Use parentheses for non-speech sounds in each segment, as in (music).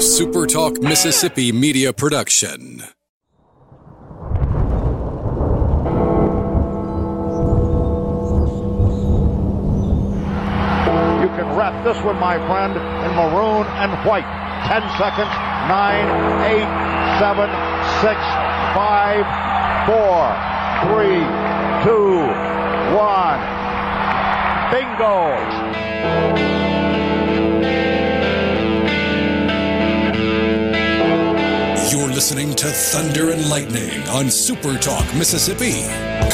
a SuperTalk Mississippi media production. You can wrap this one, my friend, in maroon and white. Ten seconds. Nine, eight, seven, six, five, four, three, two, one. Bingo! You're listening to Thunder and Lightning on Super Talk Mississippi,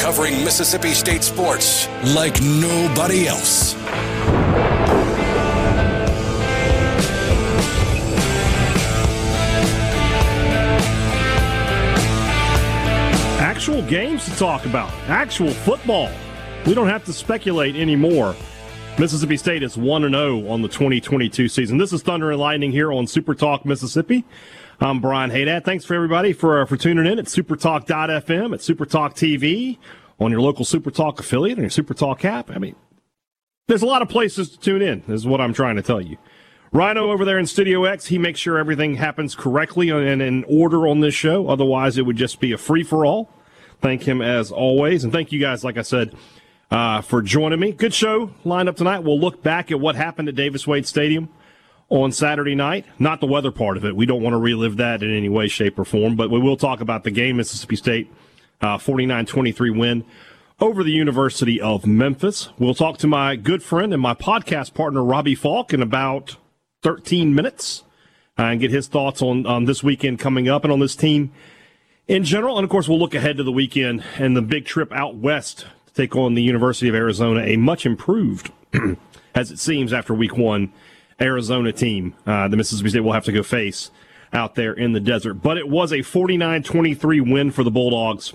covering Mississippi State sports like nobody else. Actual games to talk about, actual football. We don't have to speculate anymore. Mississippi State is 1 0 on the 2022 season. This is Thunder and Lightning here on Super Talk Mississippi. I'm Brian Haydad. Thanks for everybody for, uh, for tuning in at supertalk.fm, at Supertalk TV, on your local Supertalk affiliate, and your Supertalk app. I mean, there's a lot of places to tune in, is what I'm trying to tell you. Rhino over there in Studio X, he makes sure everything happens correctly and in order on this show. Otherwise, it would just be a free for all. Thank him as always. And thank you guys, like I said, uh, for joining me. Good show lined up tonight. We'll look back at what happened at Davis Wade Stadium on Saturday night. Not the weather part of it. We don't want to relive that in any way, shape, or form, but we will talk about the game, Mississippi State 49 uh, 23 win over the University of Memphis. We'll talk to my good friend and my podcast partner, Robbie Faulk, in about 13 minutes uh, and get his thoughts on, on this weekend coming up and on this team in general. And of course, we'll look ahead to the weekend and the big trip out west to take on the University of Arizona, a much improved, (clears throat) as it seems, after week one Arizona team uh, the Mississippi State will have to go face out there in the desert. But it was a 49 23 win for the Bulldogs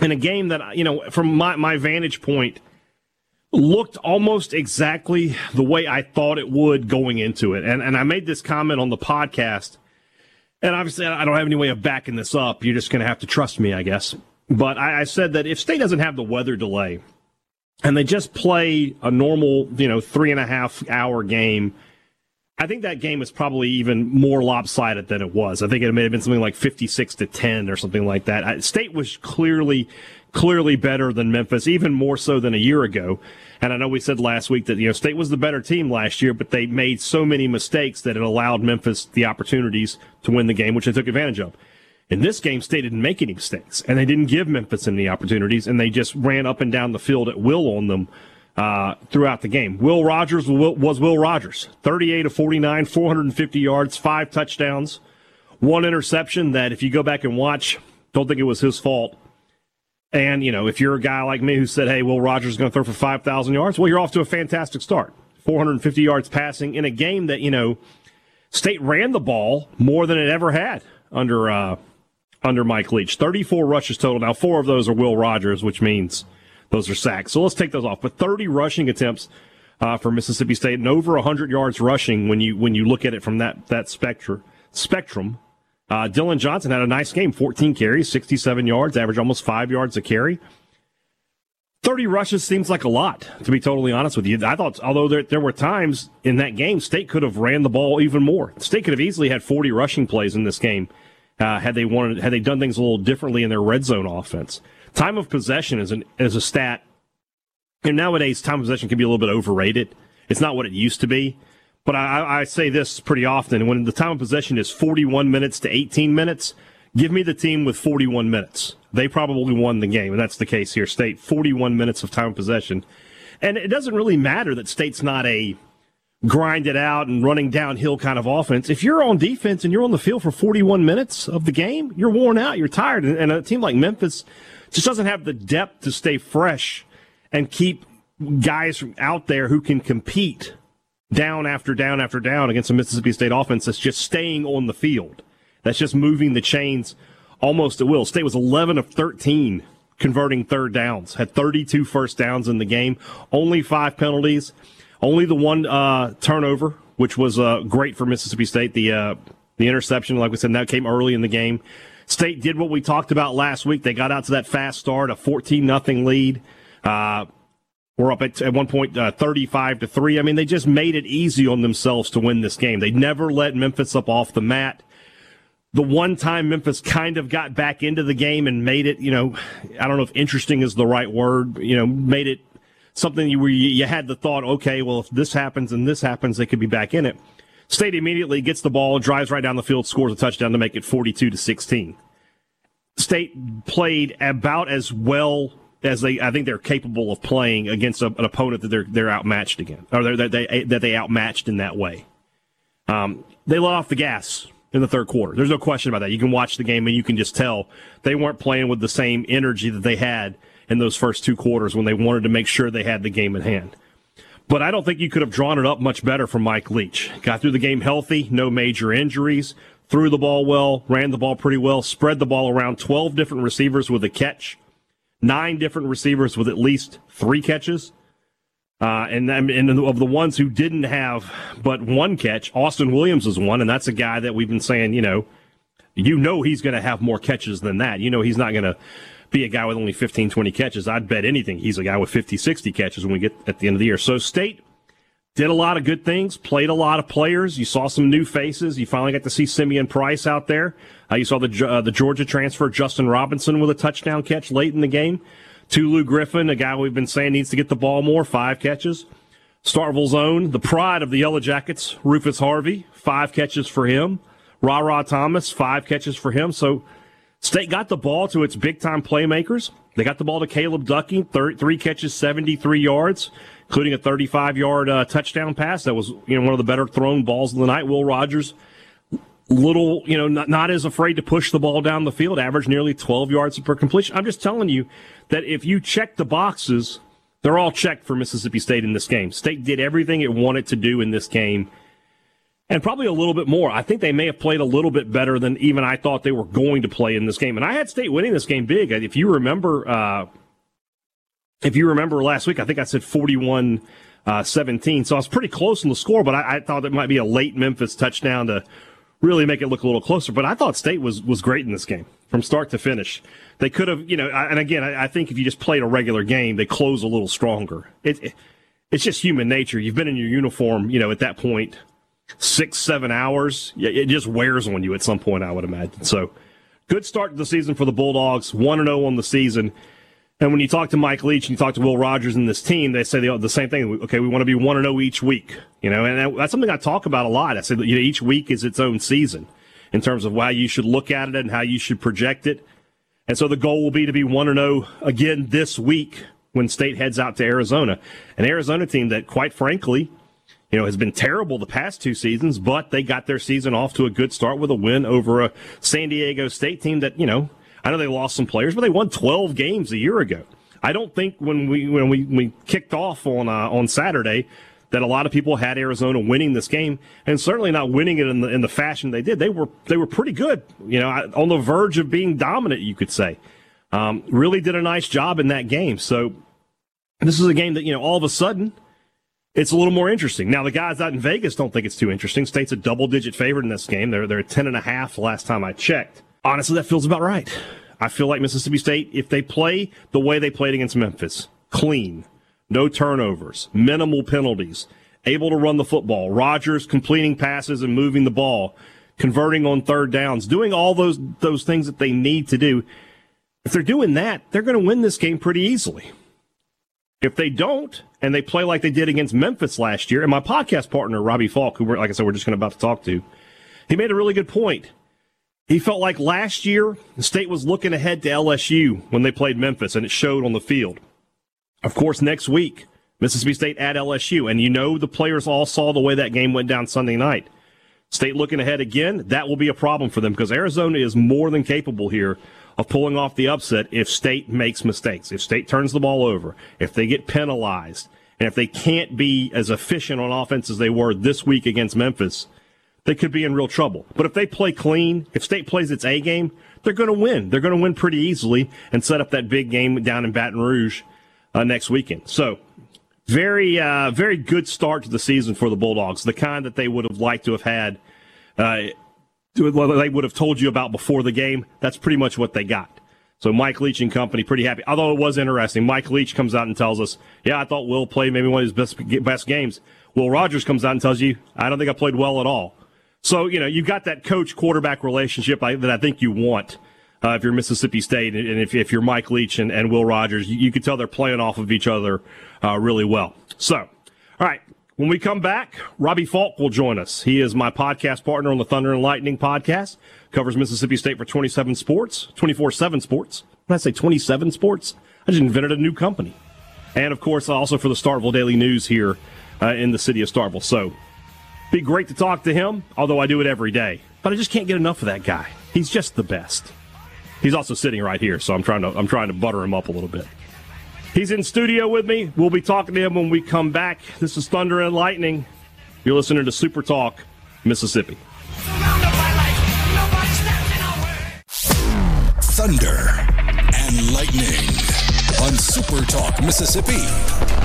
in a game that, you know, from my, my vantage point, looked almost exactly the way I thought it would going into it. And, and I made this comment on the podcast. And obviously, I don't have any way of backing this up. You're just going to have to trust me, I guess. But I, I said that if State doesn't have the weather delay and they just play a normal, you know, three and a half hour game, I think that game was probably even more lopsided than it was. I think it may have been something like 56 to 10 or something like that. State was clearly clearly better than Memphis, even more so than a year ago. And I know we said last week that you know State was the better team last year, but they made so many mistakes that it allowed Memphis the opportunities to win the game, which they took advantage of. In this game, State didn't make any mistakes, and they didn't give Memphis any opportunities, and they just ran up and down the field at will on them uh, throughout the game. Will Rogers was Will Rogers, 38 of 49, 450 yards, five touchdowns, one interception. That if you go back and watch, don't think it was his fault. And, you know, if you're a guy like me who said, hey, Will Rogers is going to throw for 5,000 yards, well, you're off to a fantastic start. 450 yards passing in a game that, you know, State ran the ball more than it ever had under uh, under Mike Leach. 34 rushes total. Now, four of those are Will Rogers, which means those are sacks. So let's take those off. But 30 rushing attempts uh, for Mississippi State and over 100 yards rushing when you when you look at it from that that spectrum. Spectrum. Uh, Dillon Johnson had a nice game 14 carries, 67 yards, average almost five yards a carry. 30 rushes seems like a lot, to be totally honest with you. I thought, although there, there were times in that game, State could have ran the ball even more. State could have easily had 40 rushing plays in this game uh, had they wanted, had they done things a little differently in their red zone offense. Time of possession is an is a stat, and nowadays time of possession can be a little bit overrated. It's not what it used to be. But I, I say this pretty often when the time of possession is 41 minutes to 18 minutes, give me the team with 41 minutes. They probably won the game, and that's the case here. State, 41 minutes of time of possession. And it doesn't really matter that State's not a grind it out and running downhill kind of offense. If you're on defense and you're on the field for 41 minutes of the game, you're worn out, you're tired. And a team like Memphis just doesn't have the depth to stay fresh and keep guys out there who can compete down after down after down against a Mississippi State offense that's just staying on the field. That's just moving the chains almost at will. State was 11 of 13 converting third downs, had 32 first downs in the game, only five penalties, only the one uh, turnover, which was uh, great for Mississippi State. The uh, the interception, like we said, that came early in the game. State did what we talked about last week. They got out to that fast start, a 14 nothing lead. Uh, were up at, at one point uh, 35 to 3. I mean, they just made it easy on themselves to win this game. They never let Memphis up off the mat. The one time Memphis kind of got back into the game and made it, you know, I don't know if interesting is the right word, you know, made it something where you, you had the thought, okay, well, if this happens and this happens, they could be back in it. State immediately gets the ball, drives right down the field, scores a touchdown to make it 42 to 16. State played about as well as they I think they're capable of playing against a, an opponent that they're they're outmatched again or that they that they outmatched in that way. Um, they let off the gas in the third quarter. There's no question about that. You can watch the game and you can just tell they weren't playing with the same energy that they had in those first two quarters when they wanted to make sure they had the game in hand. But I don't think you could have drawn it up much better from Mike Leach. Got through the game healthy, no major injuries, threw the ball well, ran the ball pretty well, spread the ball around 12 different receivers with a catch nine different receivers with at least three catches. Uh, and, and of the ones who didn't have but one catch, Austin Williams is one, and that's a guy that we've been saying, you know, you know he's going to have more catches than that. You know he's not going to be a guy with only 15, 20 catches. I'd bet anything he's a guy with 50, 60 catches when we get at the end of the year. So State did a lot of good things, played a lot of players. You saw some new faces. You finally got to see Simeon Price out there. Uh, you saw the uh, the Georgia transfer Justin Robinson with a touchdown catch late in the game. Tulu Griffin, a guy we've been saying needs to get the ball more, five catches. Starkville's own, the pride of the Yellow Jackets, Rufus Harvey, five catches for him. Rara Thomas, five catches for him. So State got the ball to its big time playmakers. They got the ball to Caleb Ducking, three catches, 73 yards including a 35 yard uh, touchdown pass that was you know one of the better thrown balls of the night. Will Rogers, little you know not, not as afraid to push the ball down the field, averaged nearly 12 yards per completion. I'm just telling you that if you check the boxes, they're all checked for Mississippi State in this game. State did everything it wanted to do in this game. And probably a little bit more. I think they may have played a little bit better than even I thought they were going to play in this game. And I had State winning this game big. If you remember, uh, if you remember last week, I think I said 41 uh, 17. So I was pretty close in the score, but I, I, thought it might be a late Memphis touchdown to really make it look a little closer. But I thought State was, was great in this game from start to finish. They could have, you know, and again, I, I think if you just played a regular game, they close a little stronger. It, it, it's just human nature. You've been in your uniform, you know, at that point, six, seven hours. It just wears on you at some point, I would imagine. So good start to the season for the Bulldogs, 1 0 on the season. And when you talk to Mike Leach and you talk to Will Rogers and this team, they say the, the same thing. Okay, we want to be one and zero oh each week. You know, and that's something I talk about a lot. I say that you know, each week is its own season in terms of how you should look at it and how you should project it. And so the goal will be to be one and zero oh again this week when State heads out to Arizona, an Arizona team that, quite frankly, you know, has been terrible the past two seasons, but they got their season off to a good start with a win over a San Diego State team that, you know, I know they lost some players, but they won 12 games a year ago. I don't think when we when we, we kicked off on uh, on Saturday that a lot of people had Arizona winning this game, and certainly not winning it in the in the fashion they did. They were they were pretty good, you know, on the verge of being dominant. You could say, um, really did a nice job in that game. So this is a game that you know all of a sudden it's a little more interesting. Now the guys out in Vegas don't think it's too interesting. State's a double digit favorite in this game. They're they're ten and a half last time I checked. Honestly, that feels about right. I feel like Mississippi State, if they play the way they played against Memphis, clean, no turnovers, minimal penalties, able to run the football, Rogers completing passes and moving the ball, converting on third downs, doing all those those things that they need to do. If they're doing that, they're going to win this game pretty easily. If they don't, and they play like they did against Memphis last year, and my podcast partner Robbie Faulk, who like I said, we're just going to about to talk to, he made a really good point. He felt like last year the state was looking ahead to LSU when they played Memphis, and it showed on the field. Of course, next week, Mississippi State at LSU, and you know the players all saw the way that game went down Sunday night. State looking ahead again, that will be a problem for them because Arizona is more than capable here of pulling off the upset if State makes mistakes, if State turns the ball over, if they get penalized, and if they can't be as efficient on offense as they were this week against Memphis they could be in real trouble. But if they play clean, if State plays its A game, they're going to win. They're going to win pretty easily and set up that big game down in Baton Rouge uh, next weekend. So, very, uh, very good start to the season for the Bulldogs, the kind that they would have liked to have had. Uh, they would have told you about before the game. That's pretty much what they got. So Mike Leach and company pretty happy. Although it was interesting, Mike Leach comes out and tells us, "Yeah, I thought Will played maybe one of his best best games." Will Rogers comes out and tells you, "I don't think I played well at all." So you know you've got that coach quarterback relationship that I think you want. Uh, if you're Mississippi State and if, if you're Mike Leach and, and Will Rogers, you, you can tell they're playing off of each other uh, really well. So, all right, when we come back, Robbie Faulk will join us. He is my podcast partner on the Thunder and Lightning podcast. Covers Mississippi State for 27 Sports, 24/7 Sports. When I say 27 Sports, I just invented a new company. And of course, also for the Starkville Daily News here uh, in the city of Starkville. So, be great to talk to him. Although I do it every day, but I just can't get enough of that guy. He's just the best. He's also sitting right here, so I'm trying to I'm trying to butter him up a little bit. He's in studio with me. We'll be talking to him when we come back. This is Thunder and Lightning. You're listening to Super Talk, Mississippi. Thunder and Lightning on Super Talk, Mississippi.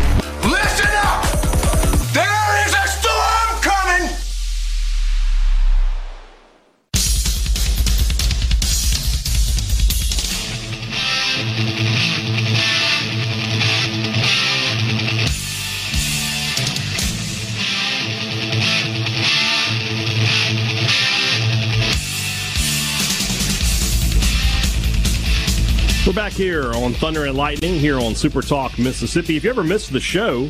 We're back here on Thunder and Lightning here on Super Talk Mississippi. If you ever missed the show,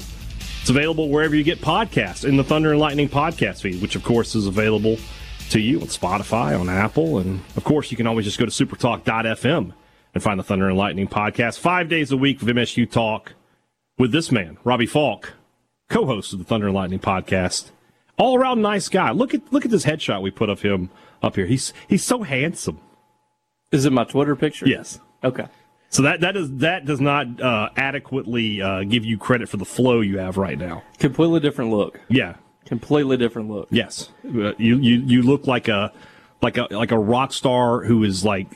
it's available wherever you get podcasts in the Thunder and Lightning podcast feed, which of course is available to you on Spotify, on Apple, and of course you can always just go to supertalk.fm and find the Thunder and Lightning podcast five days a week of MSU talk with this man, Robbie Faulk, co-host of the Thunder and Lightning podcast. All around nice guy. Look at look at this headshot we put of him up here. He's he's so handsome. Is it my Twitter picture? Yes. Okay. So that that is that does not uh, adequately uh, give you credit for the flow you have right now. Completely different look. Yeah. Completely different look. Yes. Uh, you you you look like a like a like a rock star who is like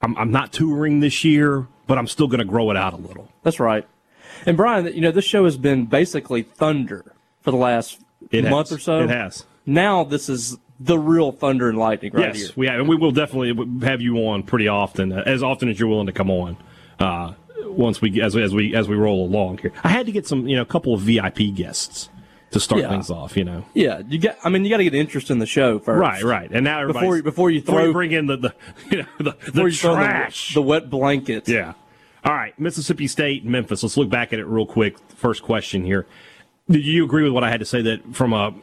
I'm I'm not touring this year, but I'm still going to grow it out a little. That's right. And Brian, you know, this show has been basically thunder for the last It month has. or so. It has. Now this is the real thunder and lightning right yes, here. we have, and we will definitely have you on pretty often, uh, as often as you're willing to come on. Uh, once we as as we as we roll along here, I had to get some you know a couple of VIP guests to start Yeah. things off. You know. Yeah, you get. I mean, you got to get interest in the show first. Right, right. And now Before you- before you before you throw- bring in the the (laughs) you know the, the throw the- trash. the, wet blanket. yeah. All right, Mississippi State, Memphis. Let's look back at it real quick. First question here: Did you agree with what I had to say that from a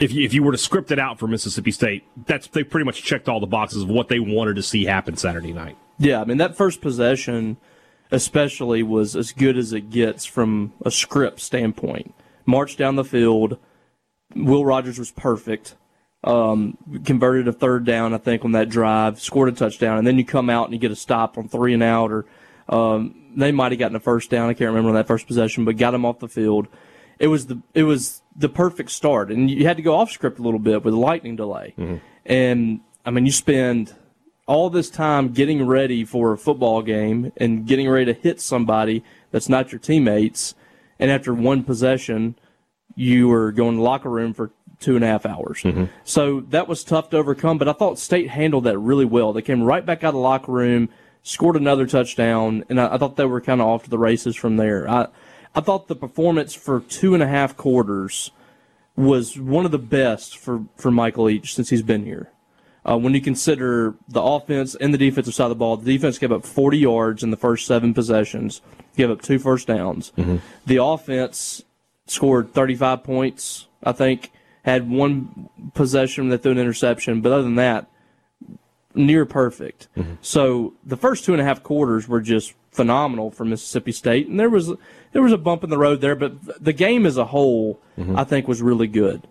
if you, if you were to script it out for Mississippi State, that's they pretty much checked all the boxes of what they wanted to see happen Saturday night. Yeah, I mean that first possession, especially, was as good as it gets from a script standpoint. March down the field. Will Rogers was perfect. Um, converted a third down, I think, on that drive. Scored a touchdown, and then you come out and you get a stop on three and out, or um, they might have gotten a first down. I can't remember on that first possession, but got him off the field. It was the it was the perfect start, and you had to go off script a little bit with a lightning delay. Mm-hmm. And I mean, you spend all this time getting ready for a football game and getting ready to hit somebody that's not your teammates, and after one possession, you were going to the locker room for two and a half hours. Mm-hmm. So that was tough to overcome, but I thought State handled that really well. They came right back out of the locker room, scored another touchdown, and I, I thought they were kind of off to the races from there. I, I thought the performance for two and a half quarters was one of the best for, for Michael Leach since he's been here. Uh, when you consider the offense and the defensive side of the ball, the defense gave up 40 yards in the first seven possessions, gave up two first downs. The offense scored 35 points, I think, had one possession that threw an interception, but other than that, near perfect. So the first two and a half quarters were just phenomenal for Mississippi State, and there was there was a bump in the road there, but the game as a whole, mm-hmm. I think, was really good.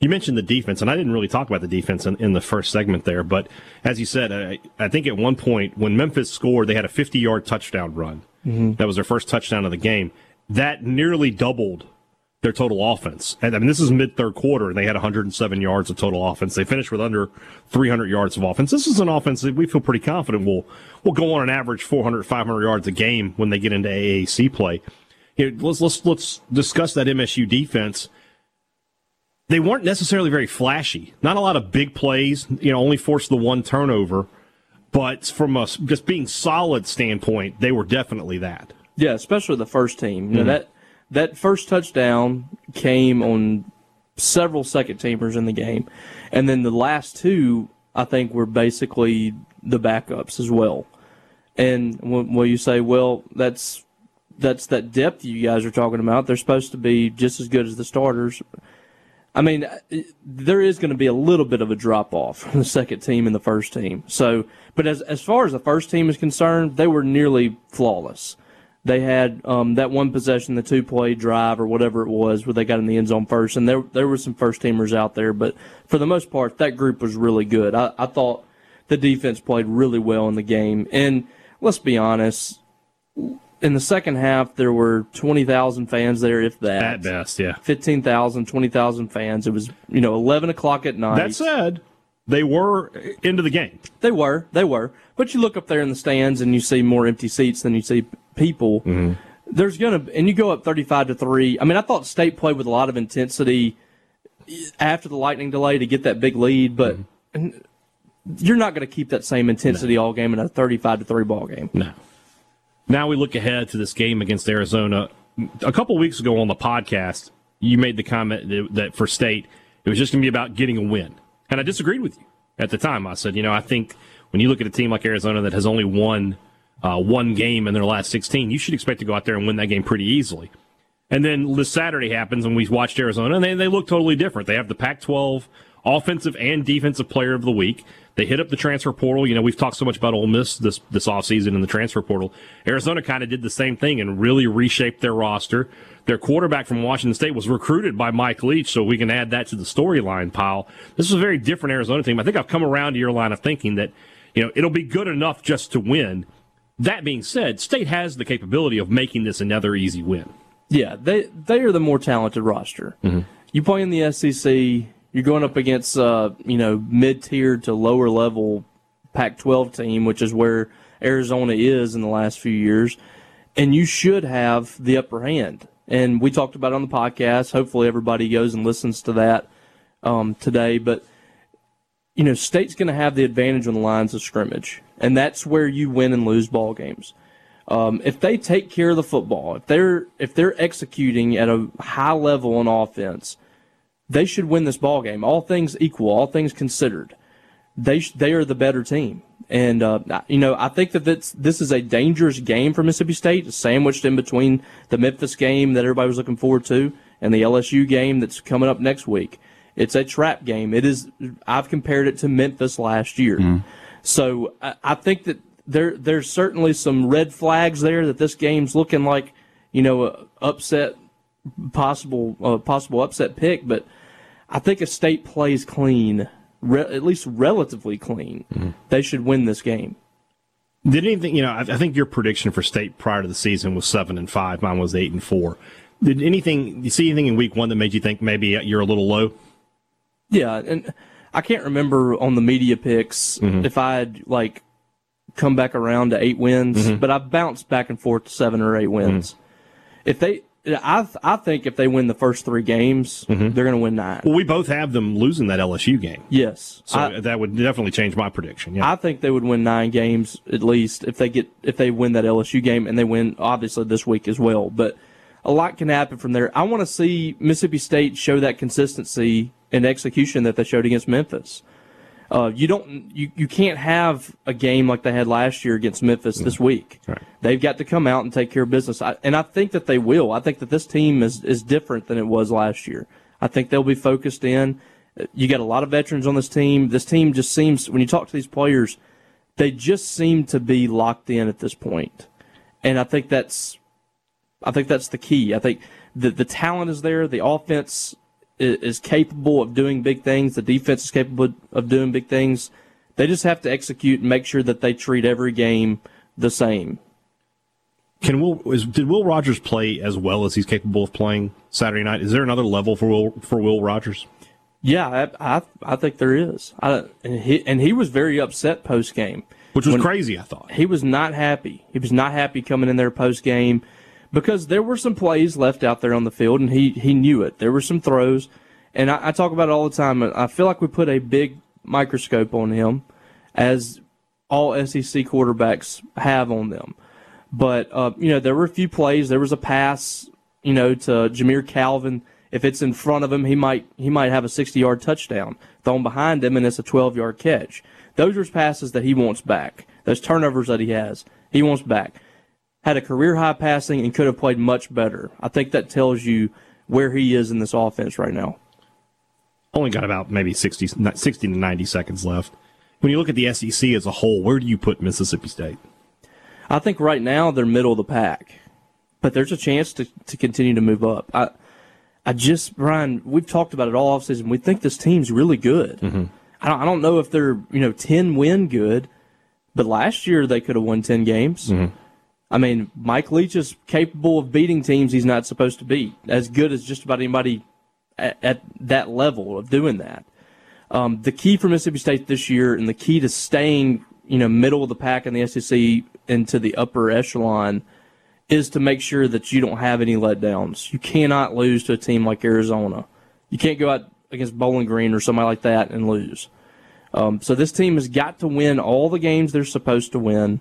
You mentioned the defense, and I didn't really talk about the defense in, in the first segment there. But as you said, I, I think at one point when Memphis scored, they had a 50 yard touchdown run. Mm-hmm. That was their first touchdown of the game. That nearly doubled their total offense. And I mean, this is mid third quarter, and they had 107 yards of total offense. They finished with under 300 yards of offense. This is an offense that we feel pretty confident will will go on an average 400, 500 yards a game when they get into AAC play. Here, let's let's let's discuss that MSU defense they weren't necessarily very flashy. Not a lot of big plays. You know, only forced the one turnover. but from a just being solid standpoint, they were definitely that. Yeah, especially the first team. You know mm-hmm. that that first touchdown came on several second teamers in the game, and then the last two I think were basically the backups as well. And when, when you say, well, that's that's that depth you guys are talking about. They're supposed to be just as good as the starters. I mean, there is going to be a little bit of a drop off from the second team and the first team. So, but as as far as the first team is concerned, they were nearly flawless. They had um, that one possession, the two play drive or whatever it was, where they got in the end zone first, and there there were some first teamers out there, but for the most part, that group was really good. I, I thought the defense played really well in the game, and let's be honest, in the second half, there were 20,000 fans there, if that. At best, yeah. 15,000, 20,000 fans. It was, you know, 11 o'clock at night. That said, they were into the game. They were, they were. But you look up there in the stands and you see more empty seats than you see people. Mm-hmm. There's going to, and you go up 35 to 3. I mean, I thought State played with a lot of intensity after the lightning delay to get that big lead, but Mm-hmm. you're not going to keep that same intensity all game in a 35 to 3 ball game. No. Now we look ahead to this game against Arizona. A couple weeks ago on the podcast, you made the comment that, that for State, it was just going to be about getting a win. And I disagreed with you at the time. I said, you know, I think when you look at a team like Arizona that has only won uh, one game in their last 16, you should expect to go out there and win that game pretty easily. And then this Saturday happens, and we watched Arizona, and they, they look totally different. They have the Pac 12 offensive and defensive player of the week. They hit up the transfer portal. You know, we've talked so much about Ole Miss this, this offseason in the transfer portal. Arizona kind of did the same thing and really reshaped their roster. Their quarterback from Washington State was recruited by Mike Leach, so we can add that to the storyline pile. This is a very different Arizona team. I think I've come around to your line of thinking that, you know, it'll be good enough just to win. That being said, State has the capability of making this another easy win. Yeah, they they are the more talented roster. You play in the SEC, you're going up against uh, you know mid tier to lower level Pac-12 team, which is where Arizona is in the last few years, and you should have the upper hand. And we talked about it on the podcast. Hopefully, everybody goes and listens to that um, today. But you know, State's going to have the advantage on the lines of scrimmage, and that's where you win and lose ball games. Um, if they take care of the football, if they're if they're executing at a high level on offense, they should win this ball game. All things equal, all things considered, they sh- they are the better team. And uh, you know, I think that this this is a dangerous game for Mississippi State, sandwiched in between the Memphis game that everybody was looking forward to and the LSU game that's coming up next week. It's a trap game. It is. I've compared it to Memphis last year. So I, I think that there there's certainly some red flags there that this game's looking like, you know, a upset possible uh, possible upset pick. But I think if State plays clean, re- at least relatively clean, they should win this game. Did anything, you know, I, I think your prediction for State prior to the season was seven and five. Mine was eight and four. Did anything, you see anything in week one that made you think maybe you're a little low? Yeah, and I can't remember on the media picks mm-hmm. if I had like come back around to eight wins, mm-hmm. but I've bounced back and forth to seven or eight wins. Mm-hmm. If they, I I think if they win the first three games, they're going to win nine. Well, we both have them losing that LSU game. Yes, So I, that would definitely change my prediction. Yeah. I think they would win nine games at least if they get if they win that LSU game and they win obviously this week as well. But a lot can happen from there. I want to see Mississippi State show that consistency and execution that they showed against Memphis. Uh, you don't you, you can't have a game like they had last year against Memphis this week. Right. They've got to come out and take care of business, I, and I think that they will. I think that this team is is different than it was last year. I think they'll be focused in. You got a lot of veterans on this team. This team just seems when you talk to these players, they just seem to be locked in at this point, and I think that's I think that's the key. I think the the talent is there. The offense is, is capable of doing big things. The defense is capable of doing big things. They just have to execute and make sure that they treat every game the same. Can Will is, did Will Rogers play as well as he's capable of playing Saturday night? Is there another level for Will for Will Rogers? Yeah, I I, I think there is. I, and he and he was very upset post game. Which was crazy, I thought. he was not happy. He was not happy coming in there post game because there were some plays left out there on the field, and he he knew it. There were some throws, and I, I talk about it all the time. I feel like we put a big microscope on him as all SEC quarterbacks have on them. But uh, you know, there were a few plays. There was a pass, you know, to Jamire Calvin. If it's in front of him, he might he might have a 60-yard touchdown thrown behind him, and it's a 12-yard catch. Those are passes that he wants back. Those turnovers that he has, he wants back. Had a career high passing and could have played much better. I think that tells you where he is in this offense right now. Only got about maybe 60, 60 to 90 seconds left. When you look at the SEC as a whole, where do you put Mississippi State? I think right now they're middle of the pack, but there's a chance to, to continue to move up. I, I just, Brian, we've talked about it all offseason. We think this team's really good. Mm-hmm. I, don't, I don't know if they're, you know, 10 win good, but last year they could have won 10 games. Mm-hmm. I mean, Mike Leach is capable of beating teams he's not supposed to beat, as good as just about anybody at, at that level of doing that. Um, the key for Mississippi State this year and the key to staying, you know, middle of the pack in the SEC into the upper echelon is to make sure that you don't have any letdowns. You cannot lose to a team like Arizona. You can't go out against Bowling Green or somebody like that and lose. Um, so this team has got to win all the games they're supposed to win,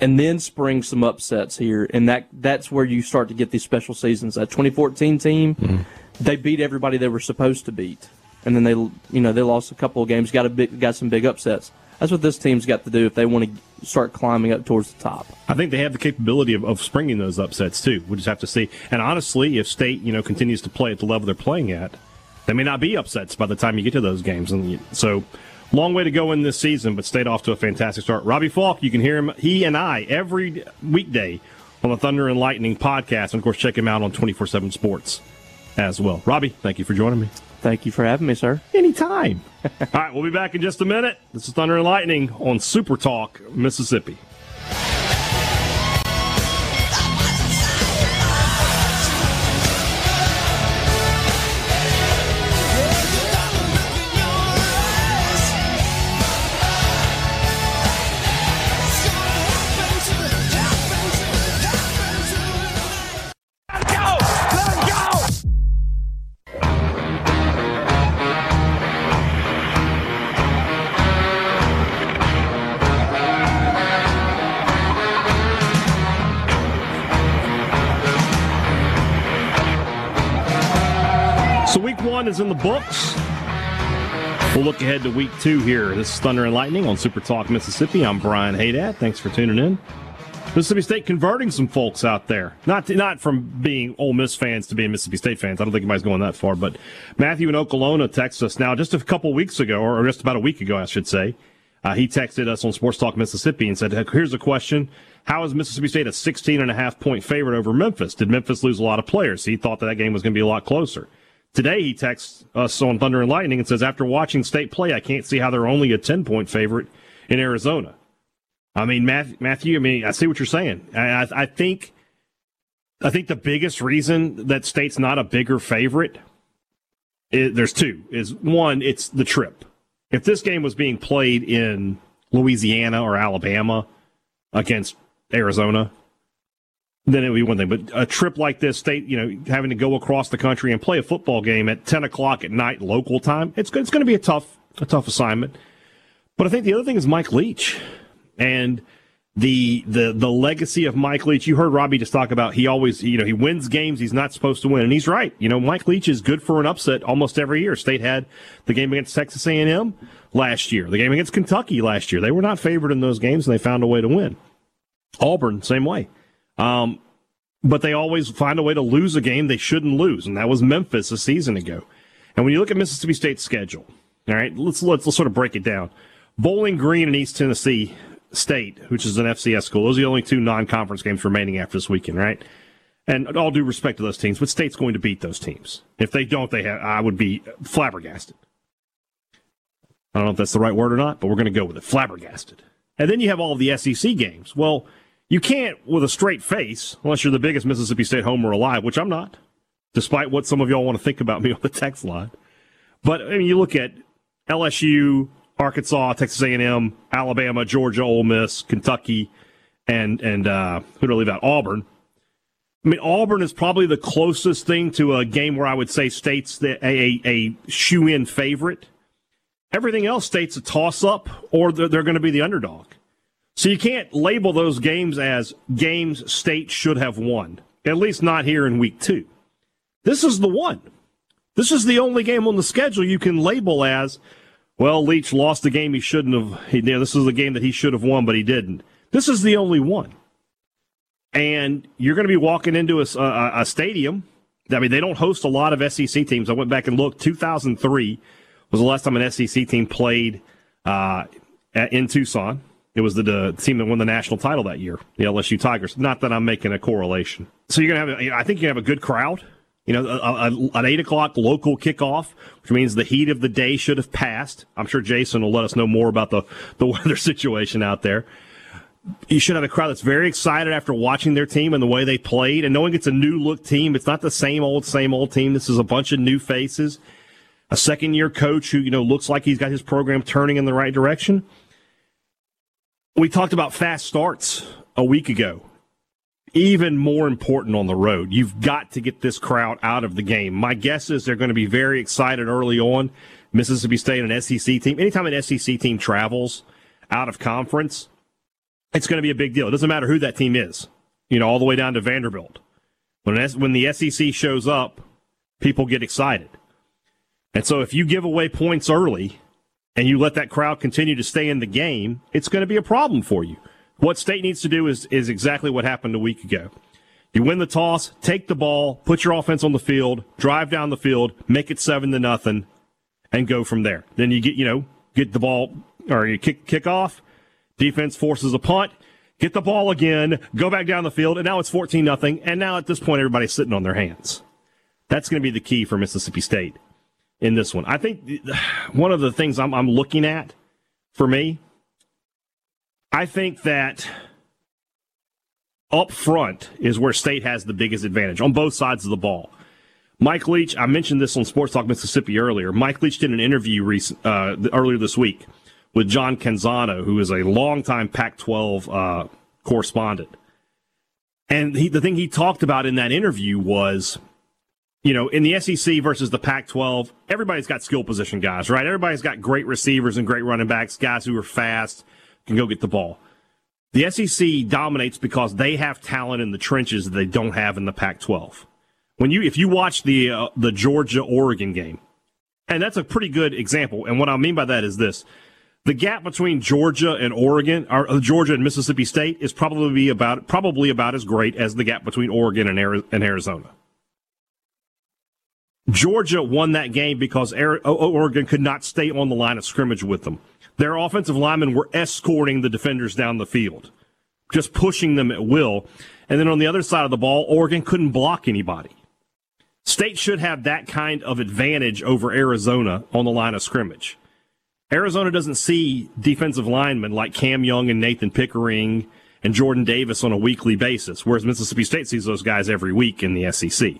and then spring some upsets here, and that that's where you start to get these special seasons. That 2014 team, mm-hmm. they beat everybody they were supposed to beat and then they you know they lost a couple of games, got a big, got some big upsets. That's what this team's got to do if they want to start climbing up towards the top. I think they have the capability of, of springing those upsets too. We just have to see. And honestly, if State you know continues to play at the level they're playing at, they may not be upsets by the time you get to those games. And so, long way to go in this season, but stayed off to a fantastic start. Robbie Faulk, you can hear him, he and I every weekday on the Thunder and Lightning podcast, and of course check him out on twenty four seven Sports as well. Robbie, thank you for joining me. Thank you for having me, sir. Anytime. (laughs) All right, we'll be back in just a minute. This is Thunder and Lightning on Super Talk, Mississippi. Two here. This is Thunder and Lightning on Super Talk Mississippi. I'm Brian Haydad. Thanks for tuning in. Mississippi State converting some folks out there. Not to, not from being Ole Miss fans to being Mississippi State fans. I don't think anybody's going that far. But Matthew in texted us now just a couple weeks ago, or just about a week ago, I should say. Uh, he texted us on Sports Talk Mississippi and said, "Here's a question: How is Mississippi State a 16 and a half point favorite over Memphis? Did Memphis lose a lot of players? He thought that, that game was going to be a lot closer." Today, he texts us on Thunder and Lightning and says, After watching state play, I can't see how they're only a 10 point favorite in Arizona. I mean, Matthew, I mean, I see what you're saying. I, I think. I think the biggest reason that state's not a bigger favorite, there's two. Is one, it's the trip. If this game was being played in Louisiana or Alabama against Arizona, then it would be one thing. But a trip like this, state, you know, having to go across the country and play a football game at 10 o'clock at night local time, it's, it's going to be a tough, a tough assignment. But I think the other thing is Mike Leach and the, the, the legacy of Mike Leach. You heard Robbie just talk about he always, you know, he wins games he's not supposed to win. And he's right. You know, Mike Leach is good for an upset almost every year. State had the game against Texas A&M last year, the game against Kentucky last year. They were not favored in those games and they found a way to win. Auburn, same way. Um, but they always find a way to lose a game they shouldn't lose, and that was Memphis a season ago. And when you look at Mississippi State's schedule, all right, let's let's, let's sort of break it down. Bowling Green and East Tennessee State, which is an FCS school, those are the only two non-conference games remaining after this weekend, right? And all due respect to those teams, but State's going to beat those teams. If they don't, they have, I would be flabbergasted. I don't know if that's the right word or not, but we're going to go with it. Flabbergasted. And then you have all the SEC games. Well, you can't, with a straight face, unless you're the biggest Mississippi State homer alive, which I'm not, despite what some of y'all want to think about (laughs) me on the text line. But I mean, you look at LSU, Arkansas, Texas A&M, Alabama, Georgia, Ole Miss, Kentucky, and and uh, who do I leave out? Auburn. I mean, Auburn is probably the closest thing to a game where I would say State's the, a, a shoe in favorite. Everything else, State's a toss up, or they're, they're going to be the underdog. So you can't label those games as games state should have won, at least not here in week two. This is the one. This is the only game on the schedule you can label as, well, Leach lost the game he shouldn't have. He, this is the game that he should have won, but he didn't. This is the only one. And you're going to be walking into a, a, a stadium. I mean, they don't host a lot of SEC teams. I went back and looked. 2003 was the last time an SEC team played uh, in Tucson. It was the, the, team that won the national title that year, the LSU Tigers. Not that I'm making a correlation. So you're gonna have, I think you have a good crowd. You know, a, a, an eight o'clock local kickoff, which means the heat of the day should have passed. I'm sure Jason will let us know more about the the (laughs) weather situation out there. You should have a crowd that's very excited after watching their team and the way they played, and knowing it's a new look team. It's not the same old, same old team. This is a bunch of new faces. A second year coach who you know looks like he's got his program turning in the right direction we talked about fast starts a week ago. Even more important on the road. You've got to get this crowd out of the game. My guess is they're going to be very excited early on. Mississippi State, an SEC team. Anytime an SEC team travels out of conference, it's going to be a big deal. It doesn't matter who that team is, you know, all the way down to Vanderbilt. When, when the SEC shows up, people get excited. And so if you give away points early, and you let that crowd continue to stay in the game, it's going to be a problem for you. What state needs to do is, is exactly what happened a week ago. You win the toss, take the ball, put your offense on the field, drive down the field, make it seven to nothing, and go from there. Then you get, you know, get the ball or you kick kick off, defense forces a punt, get the ball again, go back down the field, and now it's fourteen nothing. And now at this point, everybody's sitting on their hands. That's going to be the key for Mississippi State in this one. I think one of the things I'm, I'm looking at for me, I think that up front is where State has the biggest advantage on both sides of the ball. Mike Leach, I mentioned this on Sports Talk Mississippi earlier. Mike Leach did an interview recent, uh, earlier this week with John Canzano, who is a longtime Pac 12 uh, correspondent. And he, the thing he talked about in that interview was you know, in the SEC versus the Pac 12, everybody's got skill position guys, right? Everybody's got great receivers and great running backs, guys who are fast, can go get the ball. The SEC dominates because they have talent in the trenches that they don't have in the Pac 12. When you, if you watch the, uh, the Georgia Oregon game, and that's a pretty good example. And what I mean by that is this the gap between Georgia and Oregon, or uh, Georgia and Mississippi State, is probably about probably about as great as the gap between Oregon and, Arizona. Georgia won that game because Oregon could not stay on the line of scrimmage with them. Their offensive linemen were escorting the defenders down the field, just pushing them at will. And then on the other side of the ball, Oregon couldn't block anybody. State should have that kind of advantage over Arizona on the line of scrimmage. Arizona doesn't see defensive linemen like Cam Young and Nathan Pickering and Jordan Davis on a weekly basis, whereas Mississippi State sees those guys every week in the SEC.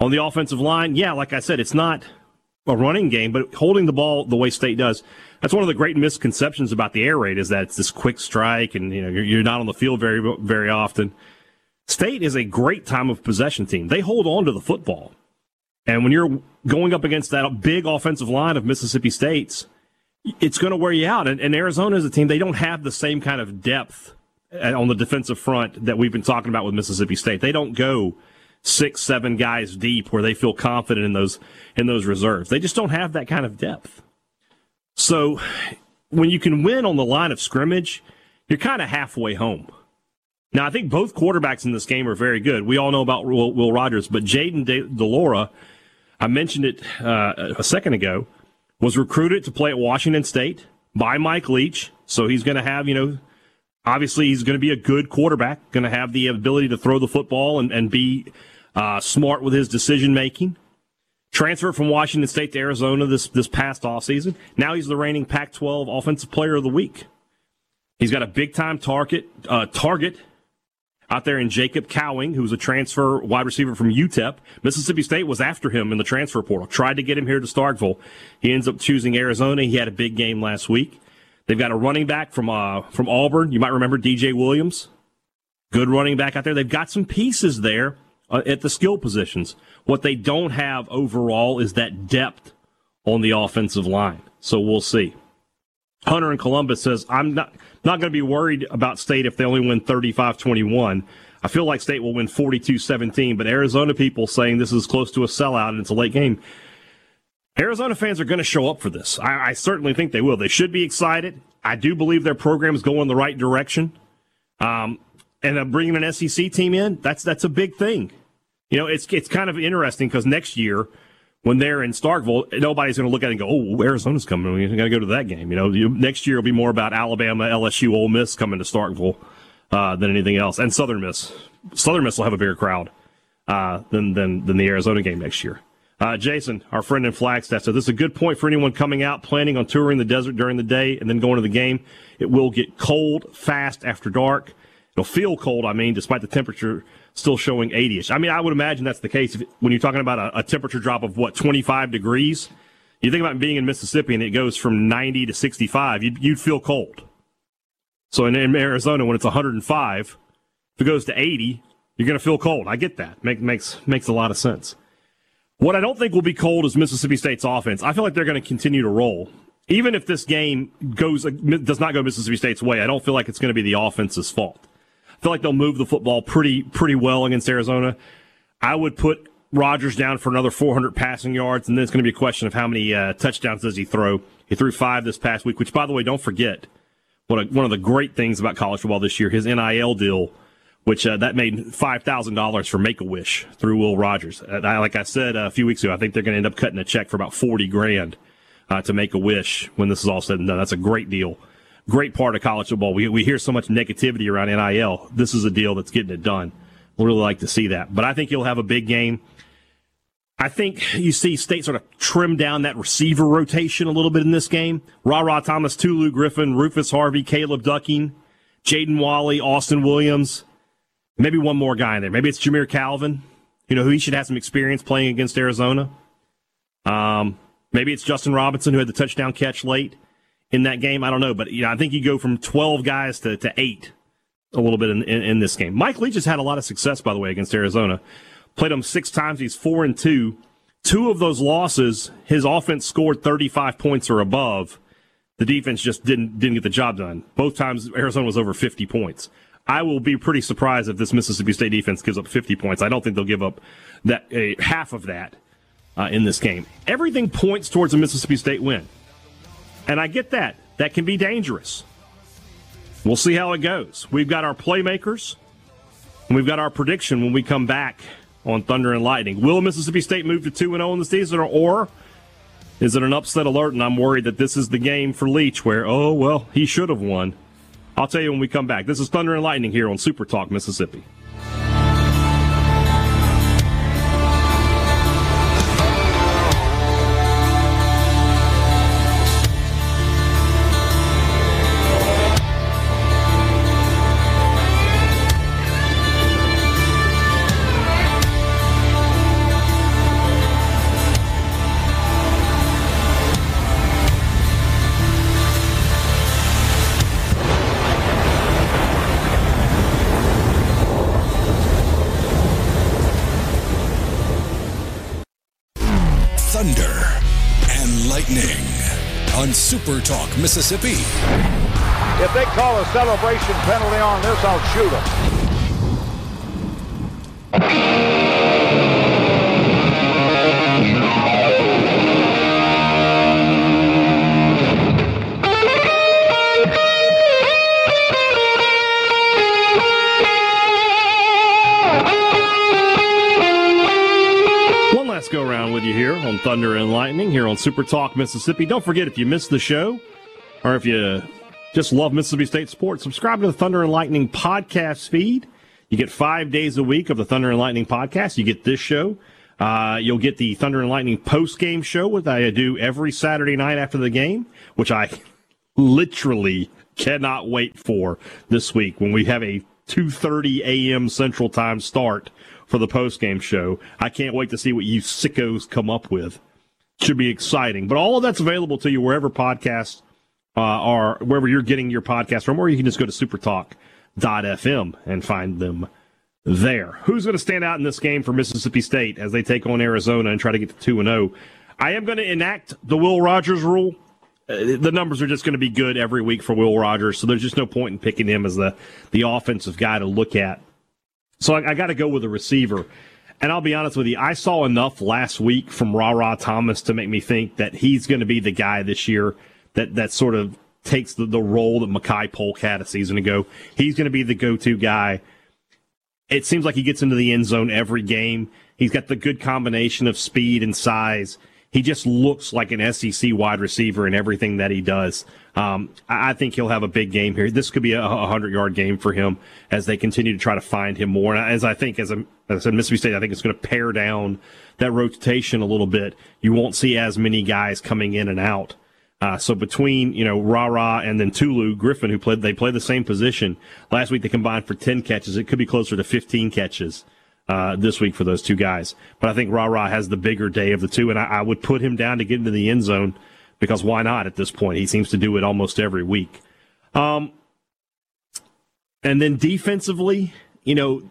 On the offensive line, yeah, like I said, it's not a running game, but holding the ball the way State does, that's one of the great misconceptions about the air raid is that it's this quick strike and you know you're, you're not on the field very very often. State is a great time of possession team. They hold on to the football. And when you're going up against that big offensive line of Mississippi State's, it's going to wear you out. And, and Arizona is a team, they don't have the same kind of depth uh, on the defensive front that we've been talking about with Mississippi State. They don't go six, seven guys deep where they feel confident in those in those reserves. They just don't have that kind of depth. So when you can win on the line of scrimmage, you're kind of halfway home. Now, I think both quarterbacks in this game are very good. We all know about Will, Will Rogers, but Jayden de Laura, I mentioned it uh, a second ago, was recruited to play at Washington State by Mike Leach. So he's going to have, you know, obviously he's going to be a good quarterback, going to have the ability to throw the football and, and be uh, smart with his decision making. Transferred from Washington State to Arizona this this past offseason. Now he's the reigning Pac-12 Offensive Player of the Week. He's got a big time target uh, target out there in Jacob Cowing, who's a transfer wide receiver from UTEP. Mississippi State was after him in the transfer portal, tried to get him here to Starkville. He ends up choosing Arizona. He had a big game last week. They've got a running back from uh, from Auburn. You might remember DJ Williams, good running back out there. They've got some pieces there uh, at the skill positions. What they don't have overall is that depth on the offensive line. So we'll see. Hunter in Columbus says, I'm not, not going to be worried about State if they only win 35 21. I feel like State will win 42 17, but Arizona people saying this is close to a sellout and it's a late game. Arizona fans are going to show up for this. I, I certainly think they will. They should be excited. I do believe their program is going the right direction. Um, and uh, bringing an SEC team in, that's that's a big thing. You know, it's it's kind of interesting because next year when they're in Starkville, nobody's going to look at it and go, "Oh, Arizona's coming. We got to go to that game." You know, you, next year will be more about Alabama, LSU, Ole Miss coming to Starkville uh, than anything else, and Southern Miss. Southern Miss will have a bigger crowd uh, than than than the Arizona game next year. Uh, Jason, our friend in Flagstaff, said this is a good point for anyone coming out planning on touring the desert during the day and then going to the game. It will get cold fast after dark. It'll feel cold, I mean, despite the temperature still showing 80ish. I mean, I would imagine that's the case if, when you're talking about a, a, temperature drop of what 25 degrees. You think about being in Mississippi and it goes from 90 to 65, you'd, you'd feel cold. So in, in, Arizona, when it's 105, if it goes to 80, you're going to feel cold. I get that. Make, makes makes a lot of sense. What I don't think will be cold is Mississippi State's offense. I feel like they're going to continue to roll. Even if this game goes does not go Mississippi State's way, I don't feel like it's going to be the offense's fault. I feel like they'll move the football pretty pretty well against Arizona. I would put Rogers down for another 400 passing yards, and then it's going to be a question of how many uh, touchdowns does he throw. He threw five this past week, which, by the way, don't forget, what a, one of the great things about college football this year, his NIL deal, which uh, that made five thousand dollars for Make a Wish through Will Rogers. Uh, like I said uh, a few weeks ago, I think they're going to end up cutting a check for about forty grand uh, to Make a Wish when this is all said and done. That's a great deal great part of college football. We, we hear so much negativity around NIL. This is a deal that's getting it done. We'll really like to see that. But I think you'll have a big game. I think you see State sort of trim down that receiver rotation a little bit in this game. Rara Thomas, Tulu Griffin, Rufus Harvey, Caleb Ducking, Jaden Walley, Austin Williams. Maybe one more guy in there. Maybe it's Jamire Calvin, you know, who he should have some experience playing against Arizona. Um, maybe it's Justin Robinson, who had the touchdown catch late in that game. I don't know, but you know, I think you go from 12 guys to, to eight a little bit in, in, in, this game. Mike Leach has had a lot of success, by the way, against Arizona. Played them six times. He's four and two. Two of those losses, his offense scored 35 points or above. The defense just didn't didn't get the job done. Both times Arizona was over 50 points. I will be pretty surprised if this Mississippi State defense gives up 50 points. I don't think they'll give up that uh, half of that uh, in this game. Everything points towards a Mississippi State win. And I get that. That can be dangerous. We'll see how it goes. We've got our playmakers, and we've got our prediction when we come back on Thunder and Lightning. Will Mississippi State move to 2 and 0 in the season, or is it an upset alert? And I'm worried that this is the game for Leach where, oh, well, he should have won. I'll tell you when we come back. This is Thunder and Lightning here on Super Talk, Mississippi. Super Talk, Mississippi. If they call a celebration penalty on this, I'll shoot them. Here on Thunder and Lightning here on Super Talk Mississippi. Don't forget if you missed the show or if you just love Mississippi State sports, subscribe to the Thunder and Lightning podcast feed. You get five days a week of the Thunder and Lightning podcast. You get this show. Uh, you'll get the Thunder and Lightning post game show, which I do every Saturday night after the game, which I literally cannot wait for this week when we have a 2:30 a.m. Central Time start for the post-game show. I can't wait to see what you sickos come up with. Should be exciting. But all of that's available to you wherever podcasts uh, are, wherever you're getting your podcast from, or you can just go to supertalk.fm and find them there. Who's going to stand out in this game for Mississippi State as they take on Arizona and try to get to 2 0? I am going to enact the Will Rogers rule uh, the numbers are just going to be good every week for Will Rogers. So there's just no point in picking him as the the offensive guy to look at. So I, I got to go with a receiver. And I'll be honest with you, I saw enough last week from Rara Thomas to make me think that he's going to be the guy this year that that sort of takes the, the role that Makai Polk had a season ago. He's going to be the go to guy. It seems like he gets into the end zone every game. He's got the good combination of speed and size. He just looks like an SEC wide receiver in everything that he does. Um, I think he'll have a big game here. This could be a 100 yard game for him as they continue to try to find him more. And as I think, as, as I said, Mississippi State, I think it's going to pare down that rotation a little bit. You won't see as many guys coming in and out. Uh, so between you know Rara and then Tulu Griffin, who played they play the same position last week, they combined for ten catches. It could be closer to fifteen catches uh, this week for those two guys. But I think Rara has the bigger day of the two, and I, I, would put him down to get into the end zone because why not at this point? He seems to do it almost every week. Um, and then defensively, you know,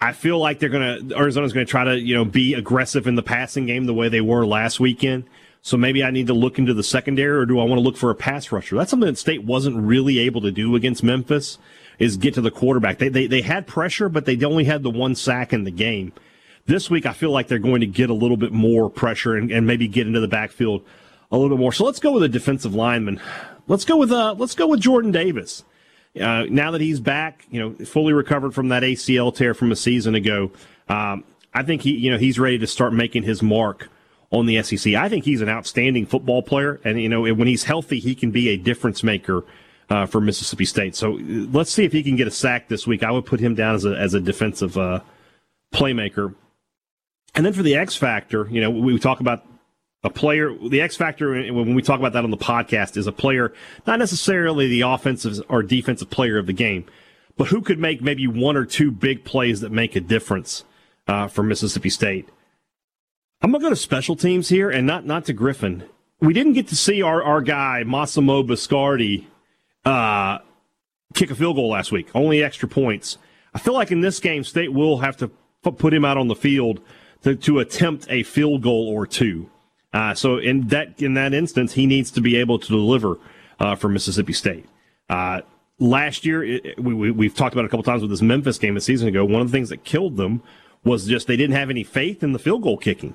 I feel like they're going to Arizona's going to try to you know be aggressive in the passing game the way they were last weekend. So maybe I need to look into the secondary, or do I want to look for a pass rusher? That's something that State wasn't really able to do against Memphis. Is get to the quarterback. They they they had pressure, but they only had the one sack in the game. This week, I feel like they're going to get a little bit more pressure and, and maybe get into the backfield a little bit more. So let's go with a defensive lineman. Let's go with uh let's go with Jordan Davis. Uh, now that he's back, you know, fully recovered from that ACL tear from a season ago, um, I think he, you know, he's ready to start making his mark on the SEC. I think he's an outstanding football player, and you know when he's healthy, he can be a difference maker uh, for Mississippi State. So let's see if he can get a sack this week. I would put him down as a as a defensive uh, playmaker. And then for the X factor, you know, we talk about a player. The X factor when we talk about that on the podcast is a player, not necessarily the offensive or defensive player of the game, but who could make maybe one or two big plays that make a difference uh, for Mississippi State. I'm gonna go to special teams here, and not not to Griffin. We didn't get to see our our guy Massimo Biscardi uh, kick a field goal last week. Only extra points. I feel like in this game, State will have to put him out on the field to, to attempt a field goal or two. Uh, so in that in that instance, he needs to be able to deliver uh, for Mississippi State. Uh, last year, it, we, we, have talked about it a couple times with this Memphis game a season ago. One of the things that killed them was just they didn't have any faith in the field goal kicking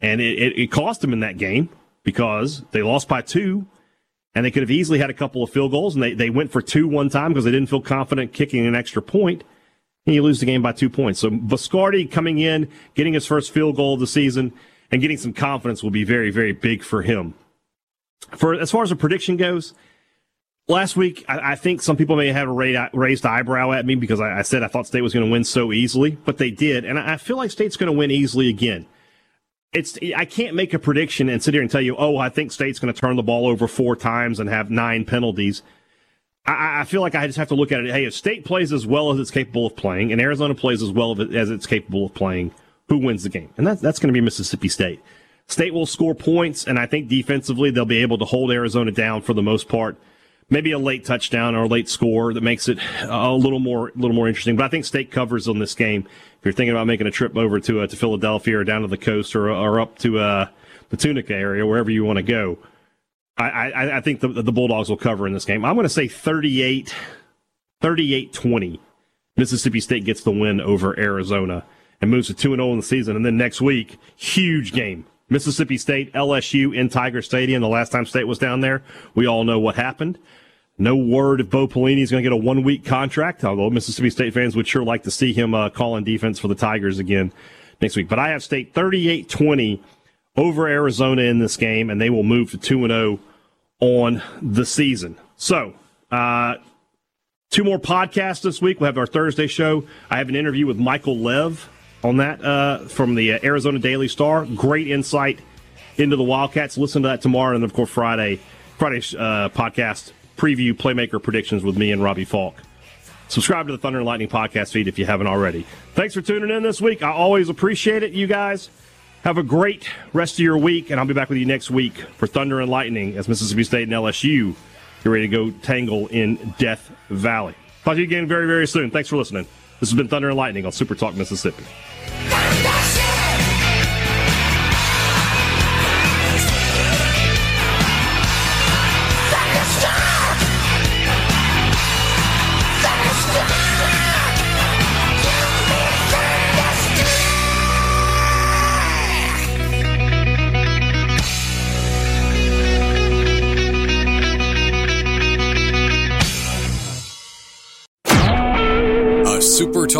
and it, it, it cost them in that game because they lost by two, and they could have easily had a couple of field goals, and they, they went for two one time because they didn't feel confident kicking an extra point, and you lose the game by two points. So Biscardi coming in, getting his first field goal of the season, and getting some confidence will be very, very big for him. For as far as the prediction goes, last week I, I think some people may have a raised eyebrow at me because I, I said I thought State was going to win so easily, but they did, and I feel like State's going to win easily again it's I can't make a prediction and sit here and tell you, oh, I think State's going to turn the ball over four times and have nine penalties. I, I, feel like I just have to look at it. Hey, if State plays as well as it's capable of playing, and Arizona plays as well as it's capable of playing, who wins the game? And that's that's going to be Mississippi State. State will score points, and I think defensively they'll be able to hold Arizona down for the most part. Maybe a late touchdown or a late score that makes it a little more, a little more interesting. But I think State covers on this game If you're thinking about making a trip over to uh, to Philadelphia or down to the coast or or up to uh, the Tunica area, wherever you want to go, I, I, I think the, the Bulldogs will cover in this game. I'm going to say 38, 38 20. Mississippi State gets the win over Arizona and moves to 2 0 in the season. And then next week, huge game. Mississippi State, LSU in Tiger Stadium. The last time State was down there, we all know what happened. No word if Bo Pelini is going to get a one week contract, although Mississippi State fans would sure like to see him uh, calling defense for the Tigers again next week. But I have State 38 20 over Arizona in this game, and they will move to 2 0 on the season. So, uh, two more podcasts this week. We'll have our Thursday show. I have an interview with Michael Lev on that uh, from the uh, Arizona Daily Star. Great insight into the Wildcats. Listen to that tomorrow, and of course Friday, Friday's uh, podcast preview playmaker predictions with me and Robbie Faulk. Subscribe to the Thunder and Lightning podcast feed if you haven't already. Thanks for tuning in this week. I always appreciate it, you guys. Have a great rest of your week, and I'll be back with you next week for Thunder and Lightning as Mississippi State and LSU get ready to go tangle in Death Valley. Talk to you again very, very soon. Thanks for listening. This has been Thunder and Lightning on Super Talk Mississippi. Super